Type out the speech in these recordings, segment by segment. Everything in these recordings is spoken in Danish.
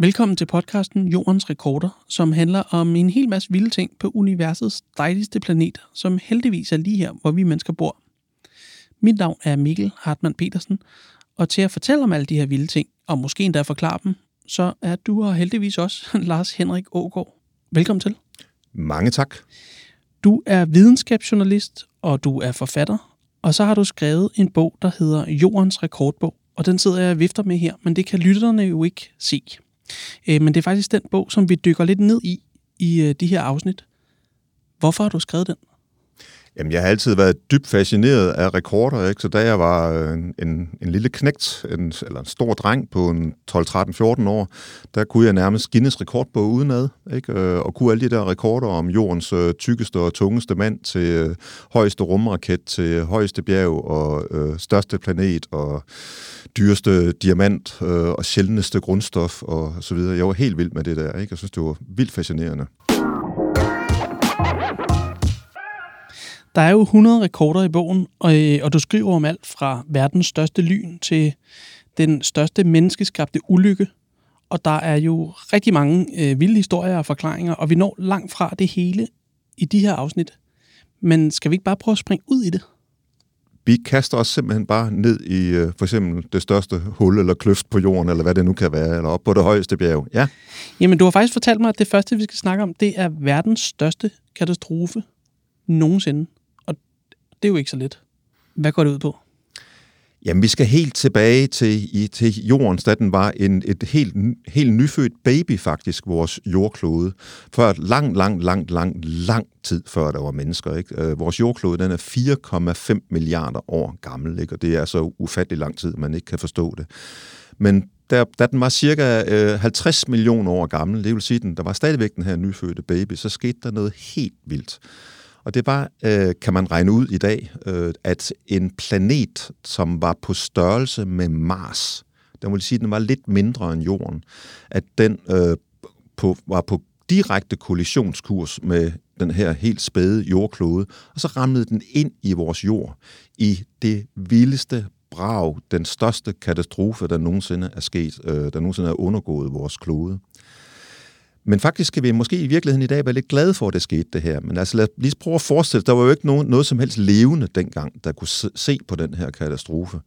Velkommen til podcasten Jordens Rekorder, som handler om en hel masse vilde ting på universets dejligste planet, som heldigvis er lige her, hvor vi mennesker bor. Mit navn er Mikkel Hartmann Petersen, og til at fortælle om alle de her vilde ting, og måske endda forklare dem, så er du og heldigvis også Lars Henrik Ågaard. Velkommen til. Mange tak. Du er videnskabsjournalist, og du er forfatter, og så har du skrevet en bog, der hedder Jordens Rekordbog, og den sidder jeg og vifter med her, men det kan lytterne jo ikke se. Øh, men det er faktisk den bog, som vi dykker lidt ned i, i øh, de her afsnit. Hvorfor har du skrevet den? Jamen, jeg har altid været dybt fascineret af rekorder, ikke? så da jeg var øh, en, en, en lille knægt, en, eller en stor dreng på en 12, 13, 14 år, der kunne jeg nærmest Guinness rekordbog udenad, ikke? Øh, og kunne alle de der rekorder om jordens øh, tykkeste og tungeste mand til øh, højeste rumraket, til højeste bjerg og øh, største planet og dyreste diamant øh, og sjældneste grundstof og så videre. Jeg var helt vild med det der, ikke? jeg synes, det var vildt fascinerende. Der er jo 100 rekorder i bogen, og, øh, og du skriver om alt fra verdens største lyn til den største menneskeskabte ulykke. Og der er jo rigtig mange øh, vilde historier og forklaringer, og vi når langt fra det hele i de her afsnit. Men skal vi ikke bare prøve at springe ud i det? Vi kaster os simpelthen bare ned i øh, for eksempel det største hul eller kløft på jorden, eller hvad det nu kan være, eller op på det højeste bjerg. Ja. Jamen, du har faktisk fortalt mig, at det første, vi skal snakke om, det er verdens største katastrofe nogensinde det er jo ikke så let. Hvad går det ud på? Jamen, vi skal helt tilbage til, i, til jorden, da den var en, et helt, helt nyfødt baby faktisk, vores jordklode. Før lang, lang, lang, lang, lang tid før der var mennesker. Ikke? Øh, vores jordklode, den er 4,5 milliarder år gammel, ikke? og det er så ufattelig lang tid, man ikke kan forstå det. Men da, da den var cirka øh, 50 millioner år gammel, det vil sige, at der var stadigvæk den her nyfødte baby, så skete der noget helt vildt. Og det var, øh, kan man regne ud i dag, øh, at en planet, som var på størrelse med Mars, den vil sige, at den var lidt mindre end Jorden, at den øh, på, var på direkte kollisionskurs med den her helt spæde jordklode, og så ramlede den ind i vores jord i det vildeste brag, den største katastrofe, der nogensinde er sket, øh, der nogensinde er undergået vores klode. Men faktisk skal vi måske i virkeligheden i dag være lidt glade for, at det skete det her. Men altså lad os lige prøve at forestille der var jo ikke nogen, noget som helst levende dengang, der kunne se på den her katastrofe.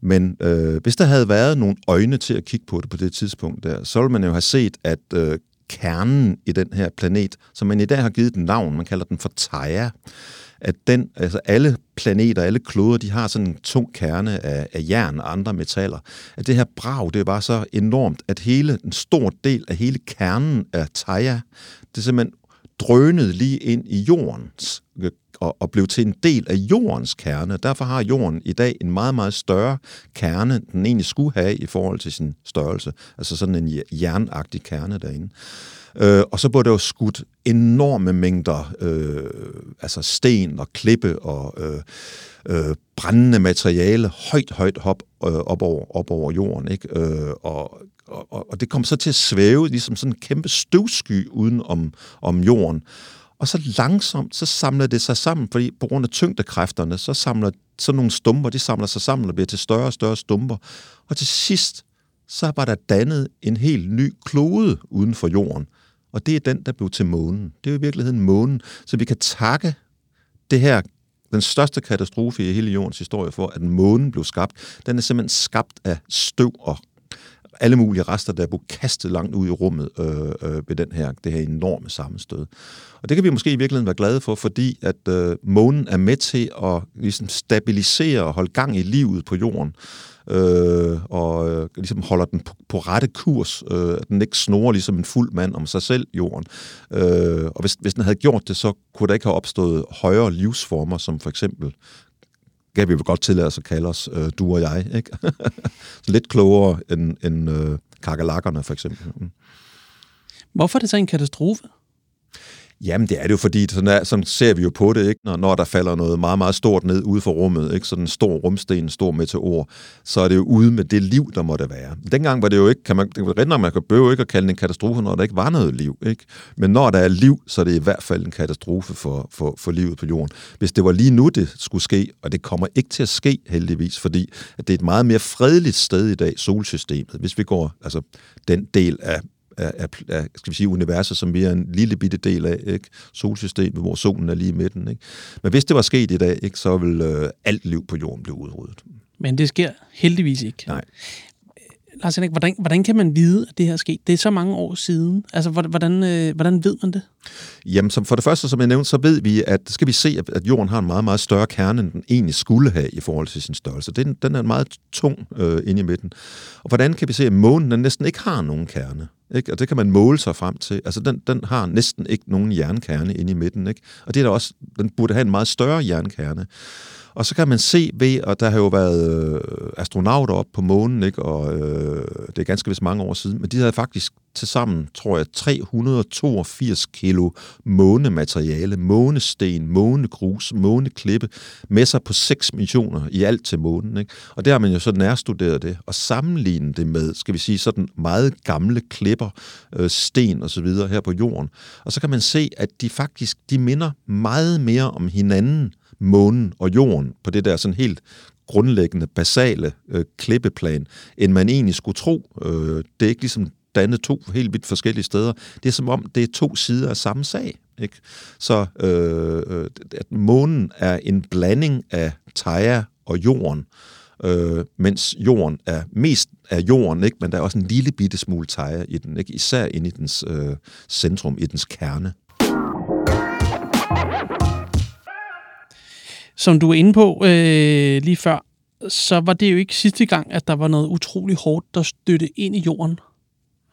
Men øh, hvis der havde været nogle øjne til at kigge på det på det tidspunkt der, så ville man jo have set, at øh, kernen i den her planet, som man i dag har givet den navn, man kalder den for Theia, at den, altså alle planeter, alle kloder, de har sådan en tung kerne af, af jern og andre metaller. At det her brag, det var så enormt, at hele, en stor del af hele kernen af Theia, det simpelthen drønede lige ind i jordens og, og blev til en del af jordens kerne. Derfor har jorden i dag en meget, meget større kerne, den egentlig skulle have i forhold til sin størrelse. Altså sådan en jernagtig kerne derinde. Øh, og så blev der jo skudt enorme mængder øh, altså sten og klippe og øh, øh, brændende materiale højt, højt op, øh, op, over, op over jorden. Ikke? Øh, og, og, og det kom så til at svæve ligesom sådan en kæmpe støvsky uden om, om jorden. Og så langsomt, så samler det sig sammen, fordi på grund af tyngdekræfterne, så samler sådan nogle stumper, de samler sig sammen og bliver til større og større stumper. Og til sidst, så var der dannet en helt ny klode uden for jorden. Og det er den, der blev til månen. Det er jo i virkeligheden månen. Så vi kan takke det her, den største katastrofe i hele jordens historie for, at månen blev skabt. Den er simpelthen skabt af støv og alle mulige rester, der blev kastet langt ud i rummet øh, øh, ved den her, det her enorme sammenstød. Og det kan vi måske i virkeligheden være glade for, fordi at øh, månen er med til at ligesom, stabilisere og holde gang i livet på jorden øh, og øh, ligesom holder den på, på rette kurs. Øh, den ikke snorer ligesom en fuld mand om sig selv, jorden. Øh, og hvis, hvis den havde gjort det, så kunne der ikke have opstået højere livsformer, som for eksempel kan vi vel godt tillade os at kalde os, øh, du og jeg. Ikke? lidt klogere end, end øh, kakalakkerne, for eksempel. Mm. Hvorfor er det så en katastrofe? Jamen, det er det jo, fordi sådan, er, sådan ser vi jo på det, ikke? Når, når der falder noget meget, meget stort ned ude for rummet, ikke? sådan en stor rumsten, en stor meteor, så er det jo ude med det liv, der måtte være. Dengang var det jo ikke, kan man, det var man kan bøve ikke at kalde det en katastrofe, når der ikke var noget liv. Ikke? Men når der er liv, så er det i hvert fald en katastrofe for, for, for livet på jorden. Hvis det var lige nu, det skulle ske, og det kommer ikke til at ske heldigvis, fordi at det er et meget mere fredeligt sted i dag, solsystemet. Hvis vi går, altså den del af af, af, af skal vi sige, universet, som vi er en lille bitte del af, ikke? solsystemet, hvor solen er lige i midten. Ikke? Men hvis det var sket i dag, ikke, så vil øh, alt liv på jorden blive udryddet. Men det sker heldigvis ikke. Nej. Lars Henrik, hvordan, hvordan kan man vide, at det her er sket? Det er så mange år siden. Altså, hvordan, øh, hvordan ved man det? Jamen, som for det første, som jeg nævnte, så ved vi, at skal vi se, at jorden har en meget, meget større kerne, end den egentlig skulle have i forhold til sin størrelse. Den, den er meget tung øh, inde i midten. Og hvordan kan vi se, at månen den næsten ikke har nogen kerne? Ikke? Og det kan man måle sig frem til. Altså, den, den har næsten ikke nogen jernkerne inde i midten. Ikke? Og det er der også, den burde have en meget større jernkerne. Og så kan man se ved, og der har jo været øh, astronauter op på månen, ikke? og øh, det er ganske vist mange år siden, men de havde faktisk til sammen, tror jeg, 382 kilo månemateriale, månesten, månegrus, måneklippe, med sig på 6 missioner i alt til månen. Ikke? Og der har man jo så nærstuderet det, og sammenlignet det med, skal vi sige, sådan meget gamle klipper, øh, sten og så videre her på jorden. Og så kan man se, at de faktisk, de minder meget mere om hinanden, månen og jorden på det der sådan helt grundlæggende, basale øh, klippeplan, end man egentlig skulle tro. Øh, det er ikke ligesom dannet to helt vidt forskellige steder. Det er som om, det er to sider af samme sag. Ikke? Så øh, øh at månen er en blanding af Theia og jorden, øh, mens jorden er mest af jorden, ikke? men der er også en lille bitte smule Theia i den, ikke? især inde i dens øh, centrum, i dens kerne. Som du er inde på øh, lige før, så var det jo ikke sidste gang, at der var noget utrolig hårdt, der støtte ind i jorden.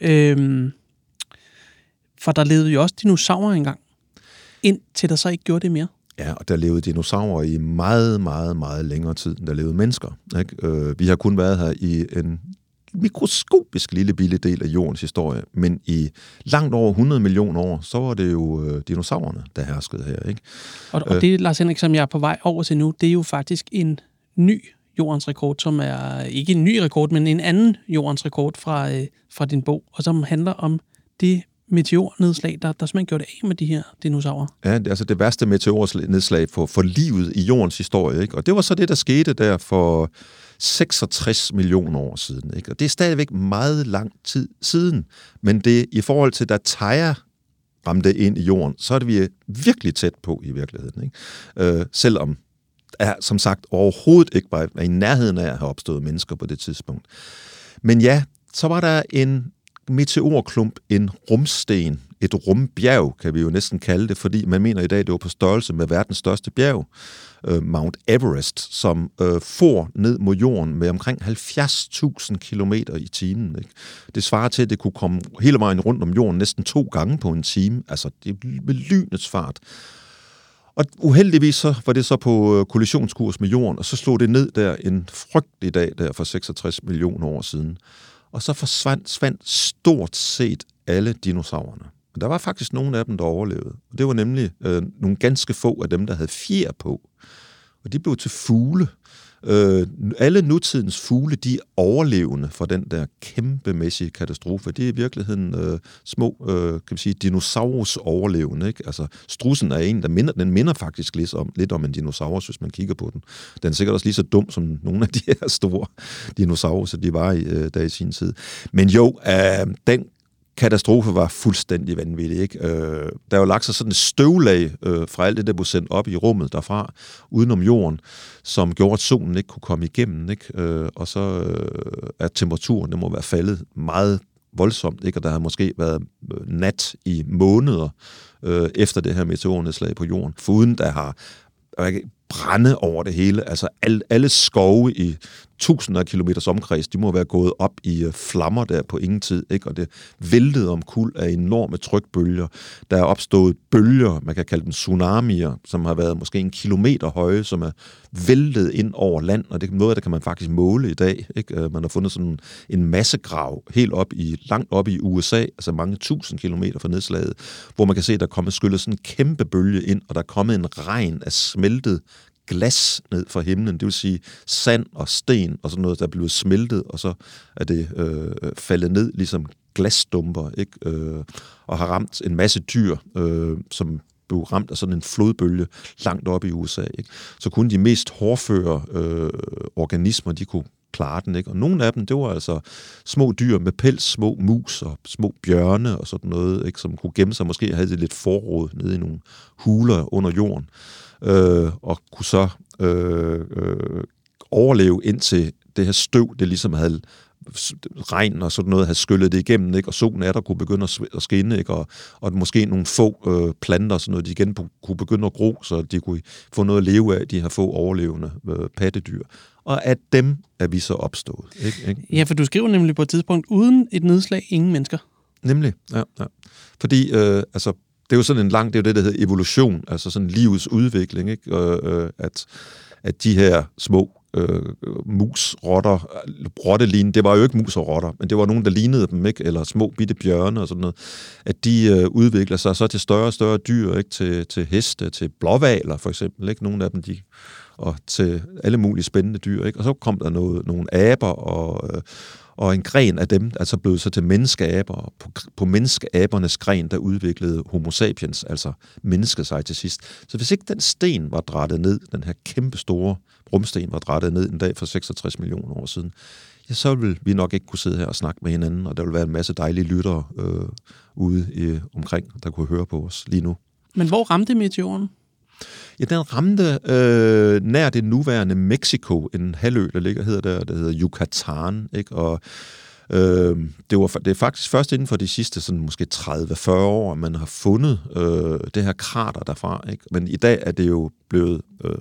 Øhm, for der levede jo også dinosaurer engang, indtil der så ikke gjorde det mere. Ja, og der levede dinosaurer i meget, meget, meget længere tid, end der levede mennesker. Ikke? Øh, vi har kun været her i en mikroskopisk lille bitte del af jordens historie, men i langt over 100 millioner år, så var det jo øh, dinosaurerne, der herskede her. Ikke? Og, og det, Lars Henrik, som jeg er på vej over til nu, det er jo faktisk en ny jordens rekord, som er ikke en ny rekord, men en anden jordens rekord fra, øh, fra din bog, og som handler om det meteornedslag, der, der simpelthen gjorde det af med de her dinosaurer. Ja, det, altså det værste meteornedslag for, for livet i jordens historie. Ikke? Og det var så det, der skete der for 66 millioner år siden. Ikke? Og det er stadigvæk meget lang tid siden, men det i forhold til, da Theia ramte ind i jorden, så er det vi virkelig tæt på i virkeligheden. Ikke? Øh, selvom er som sagt overhovedet ikke bare i nærheden af at have opstået mennesker på det tidspunkt. Men ja, så var der en meteorklump, en rumsten, et rumbjerg, kan vi jo næsten kalde det, fordi man mener i dag, det var på størrelse med verdens største bjerg, øh, Mount Everest, som øh, ned mod jorden med omkring 70.000 km i timen. Ikke? Det svarer til, at det kunne komme hele vejen rundt om jorden næsten to gange på en time. Altså, det med lynets fart. Og uheldigvis så var det så på øh, kollisionskurs med jorden, og så slog det ned der en frygtelig dag der for 66 millioner år siden. Og så forsvandt, forsvandt stort set alle dinosaurerne. Der var faktisk nogle af dem, der overlevede. Og det var nemlig øh, nogle ganske få af dem, der havde fjer på. Og de blev til fugle. Øh, alle nutidens fugle, de er overlevende fra den der kæmpemæssige katastrofe. Det er i virkeligheden øh, små, øh, kan man sige, dinosaurus overlevende. Ikke? Altså, strussen er en, der minder, den minder faktisk lidt om, lidt om en dinosaurus, hvis man kigger på den. Den er sikkert også lige så dum som nogle af de her store dinosaurer, de var i, øh, der i sin tid. Men jo, øh, den katastrofe var fuldstændig vanvittig. Ikke? Øh, der er jo lagt sig sådan et støvlag øh, fra alt det, der blev sendt op i rummet derfra, udenom jorden, som gjorde, at solen ikke kunne komme igennem. Ikke? Øh, og så øh, er temperaturen, det må være faldet meget voldsomt, ikke? og der har måske været øh, nat i måneder øh, efter det her meteornedslag på jorden, foruden der har brænde over det hele. Altså al, alle skove i tusinder af kilometers omkreds, de må være gået op i øh, flammer der på ingen tid, ikke? og det væltede om kul af enorme trykbølger. Der er opstået bølger, man kan kalde dem tsunamier, som har været måske en kilometer høje, som er væltet ind over land, og det er noget, der kan man faktisk måle i dag. Ikke? Øh, man har fundet sådan en massegrav helt op i, langt op i USA, altså mange tusind kilometer fra nedslaget, hvor man kan se, at der er kommet skyllet sådan en kæmpe bølge ind, og der er kommet en regn af smeltet glas ned fra himlen, det vil sige sand og sten og sådan noget, der er blevet smeltet, og så er det øh, faldet ned ligesom glasdumper, ikke? Øh, og har ramt en masse dyr, øh, som blev ramt af sådan en flodbølge langt op i USA. Ikke? Så kun de mest hårdføre øh, organismer, de kunne klare den. Ikke? Og nogle af dem, det var altså små dyr med pels, små mus og små bjørne og sådan noget, ikke? som kunne gemme sig, måske havde det lidt forråd nede i nogle huler under jorden øh, og kunne så øh, øh, overleve indtil det her støv, det ligesom havde regn og sådan noget havde skyllet det igennem, ikke? og solen er der kunne begynde at skinne, ikke? Og, og måske nogle få øh, planter, sådan noget, de igen kunne begynde at gro, så de kunne få noget at leve af, de her få overlevende øh, pattedyr. Og af dem er vi så opstået. Ikke? Ikke? Ja, for du skriver nemlig på et tidspunkt, uden et nedslag, ingen mennesker. Nemlig, ja. ja. Fordi øh, altså, det er jo sådan en lang, det er jo det, der hedder evolution, altså sådan livets udvikling, ikke? Øh, øh, at, at de her små øh, mus, rotter, rottelignende, det var jo ikke mus og rotter, men det var nogen, der lignede dem, ikke? eller små bitte bjørne og sådan noget, at de øh, udvikler sig så til større og større dyr, ikke? Til, til heste, til blåvaler for eksempel, ikke? nogle af dem, de og til alle mulige spændende dyr. Ikke? Og så kom der noget, nogle aber, og, øh, og en gren af dem altså er så blevet så til menneskeaber. Og på, på menneskeabernes gren, der udviklede homo sapiens, altså mennesket sig til sidst. Så hvis ikke den sten var drættet ned, den her kæmpe store rumsten var drættet ned en dag for 66 millioner år siden, ja, så ville vi nok ikke kunne sidde her og snakke med hinanden, og der ville være en masse dejlige lyttere øh, ude i, omkring, der kunne høre på os lige nu. Men hvor ramte meteoren? Ja, den ramte øh, nær det nuværende Mexico, en halvø, der ligger hedder der, der hedder Yucatan, ikke? Og øh, det, var, det er faktisk først inden for de sidste sådan, måske 30-40 år, man har fundet øh, det her krater derfra. Ikke? Men i dag er det jo blevet øh,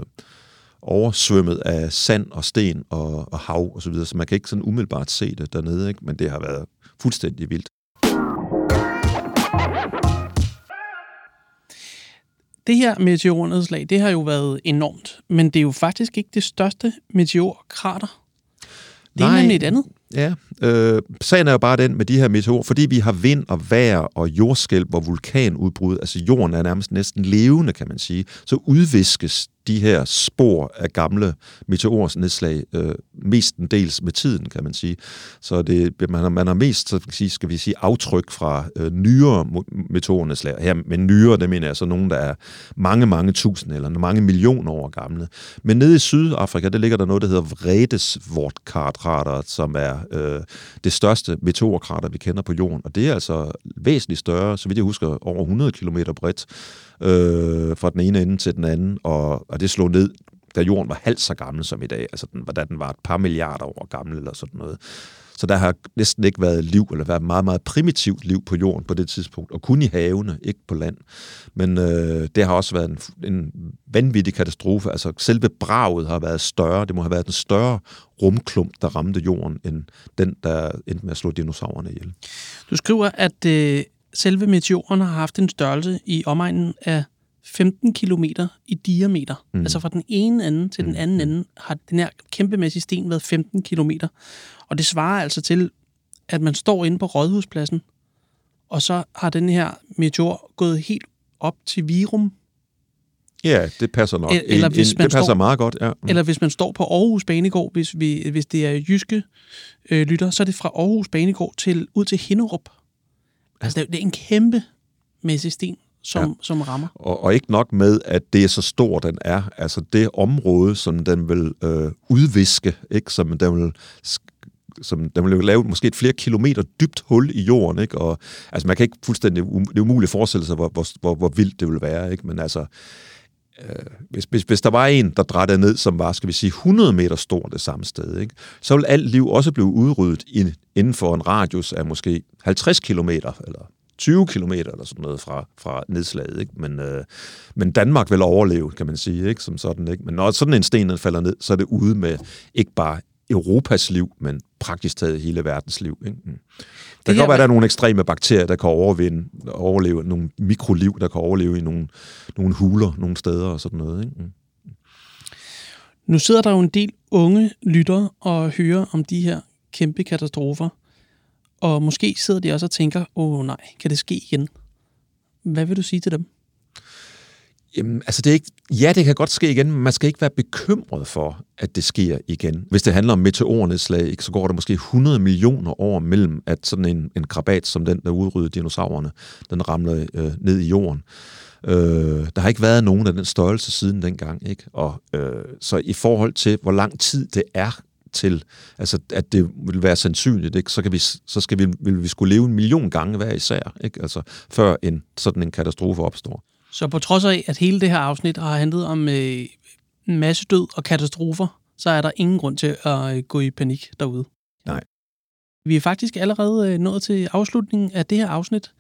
oversvømmet af sand og sten og, og hav og så videre, så man kan ikke sådan umiddelbart se det dernede, ikke? men det har været fuldstændig vildt det her meteornedslag, det har jo været enormt, men det er jo faktisk ikke det største meteorkrater. Det er Nej. nemlig et andet. Ja, øh, sagen er jo bare den med de her meteorer, fordi vi har vind og vejr og jordskælv og vulkanudbrud, altså jorden er nærmest næsten levende, kan man sige, så udviskes de her spor af gamle meteorers nedslag øh, dels med tiden, kan man sige. Så det, man, har, man har mest, så skal, sige, skal vi sige, aftryk fra øh, nyere meteornedslag. Her med nyere, det mener jeg så nogen, der er mange, mange tusind eller mange millioner år gamle. Men nede i Sydafrika, der ligger der noget, der hedder Vredesvortkrater, som er øh, det største meteorkrater, vi kender på jorden. Og det er altså væsentligt større, så vidt jeg husker, over 100 km bredt øh, fra den ene ende til den anden, og, og det slog ned, da jorden var halvt så gammel som i dag, altså den, da den var et par milliarder år gammel eller sådan noget. Så der har næsten ikke været liv, eller været meget, meget primitivt liv på jorden på det tidspunkt, og kun i havene, ikke på land. Men øh, det har også været en, en vanvittig katastrofe. Altså selve braget har været større. Det må have været en større rumklump, der ramte jorden, end den, der endte med at slå dinosaurerne ihjel. Du skriver, at øh, selve meteoren har haft en størrelse i omegnen af 15 km i diameter. Mm. Altså fra den ene ende til den mm. anden ende har den her kæmpemæssige sten været 15 km. Og det svarer altså til, at man står inde på Rådhuspladsen, og så har den her meteor gået helt op til Virum. Ja, det passer nok. Eller hvis man det passer står, meget godt, ja. Mm. Eller hvis man står på Aarhus Banegård, hvis, vi, hvis det er jyske øh, lytter, så er det fra Aarhus Banegård til, ud til Hinderup. Altså, det er, det er en kæmpe mæssig sten, som, ja. som rammer. Og, og ikke nok med, at det er så stor, den er. Altså det område, som den vil øh, udviske, ikke? som den vil som den vil lave måske et flere kilometer dybt hul i jorden, ikke? Og, altså man kan ikke fuldstændig, det er umuligt at forestille sig, hvor, hvor, hvor, hvor vildt det vil være, ikke? Men altså, øh, hvis, hvis, hvis der var en, der drættede ned, som var, skal vi sige, 100 meter stor det samme sted, ikke? så vil alt liv også blive udryddet inden for en radius af måske 50 kilometer, eller 20 kilometer eller sådan noget fra, fra nedslaget. Ikke? Men, øh, men Danmark vil overleve, kan man sige, ikke? som sådan. Ikke? Men når sådan en sten falder ned, så er det ude med ikke bare Europas liv, men praktisk taget hele verdens liv. Ikke? Mm. Der Det kan her godt være, at der er nogle ekstreme bakterier, der kan overvinde, overleve, nogle mikroliv, der kan overleve i nogle, nogle huler, nogle steder og sådan noget. Ikke? Mm. Nu sidder der jo en del unge lyttere og hører om de her kæmpe katastrofer. Og måske sidder de også og tænker, åh oh, nej, kan det ske igen? Hvad vil du sige til dem? Jamen, altså det er ikke, ja, det kan godt ske igen, men man skal ikke være bekymret for, at det sker igen. Hvis det handler om meteornedslag, så går der måske 100 millioner år mellem, at sådan en, en krabat som den, der udryddede dinosaurerne, den ramler øh, ned i jorden. Øh, der har ikke været nogen af den størrelse siden dengang. Ikke? Og, øh, så i forhold til, hvor lang tid det er til, altså at det vil være sandsynligt, ikke? Så, kan vi, så skal vi, vil vi skulle leve en million gange hver især, ikke? Altså, før en, sådan en katastrofe opstår. Så på trods af, at hele det her afsnit har handlet om øh, masse død og katastrofer, så er der ingen grund til at øh, gå i panik derude. Nej. Vi er faktisk allerede øh, nået til afslutningen af det her afsnit,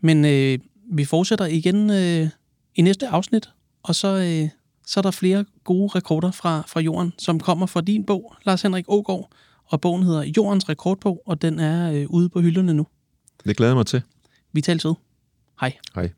men øh, vi fortsætter igen øh, i næste afsnit, og så, øh, så er der flere gode rekorder fra, fra jorden, som kommer fra din bog, Lars Henrik Ågaard, og bogen hedder Jordens Rekordbog, og den er øh, ude på hylderne nu. Det glæder jeg mig til. Vi tales ved. Hej. Hej.